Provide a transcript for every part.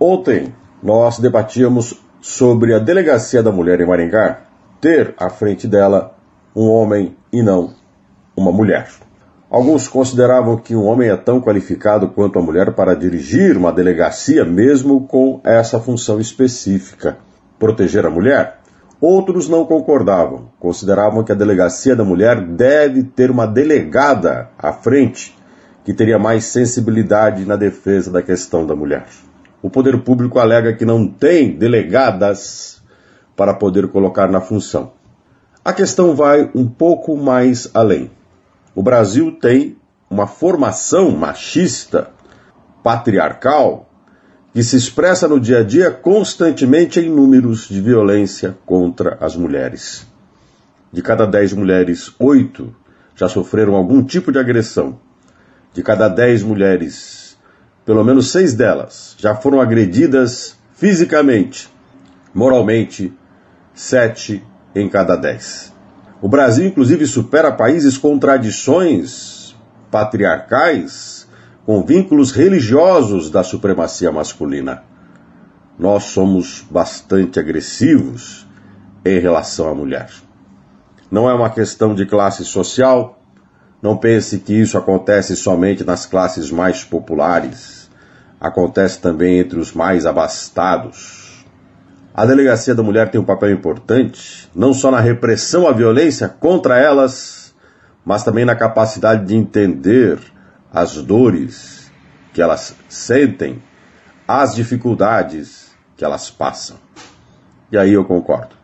Ontem nós debatíamos sobre a delegacia da mulher em Maringá ter à frente dela um homem e não uma mulher. Alguns consideravam que um homem é tão qualificado quanto a mulher para dirigir uma delegacia, mesmo com essa função específica, proteger a mulher. Outros não concordavam, consideravam que a delegacia da mulher deve ter uma delegada à frente, que teria mais sensibilidade na defesa da questão da mulher. O poder público alega que não tem delegadas para poder colocar na função. A questão vai um pouco mais além. O Brasil tem uma formação machista, patriarcal, que se expressa no dia a dia constantemente em números de violência contra as mulheres. De cada dez mulheres, oito já sofreram algum tipo de agressão. De cada dez mulheres, pelo menos seis delas já foram agredidas fisicamente, moralmente, sete em cada dez. O Brasil, inclusive, supera países com tradições patriarcais, com vínculos religiosos da supremacia masculina. Nós somos bastante agressivos em relação à mulher. Não é uma questão de classe social. Não pense que isso acontece somente nas classes mais populares. Acontece também entre os mais abastados a Delegacia da Mulher tem um papel importante, não só na repressão à violência contra elas, mas também na capacidade de entender as dores que elas sentem, as dificuldades que elas passam. E aí eu concordo.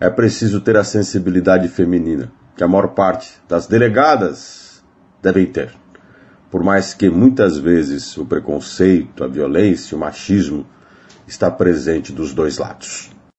É preciso ter a sensibilidade feminina, que a maior parte das delegadas devem ter. Por mais que muitas vezes o preconceito, a violência, o machismo está presente dos dois lados.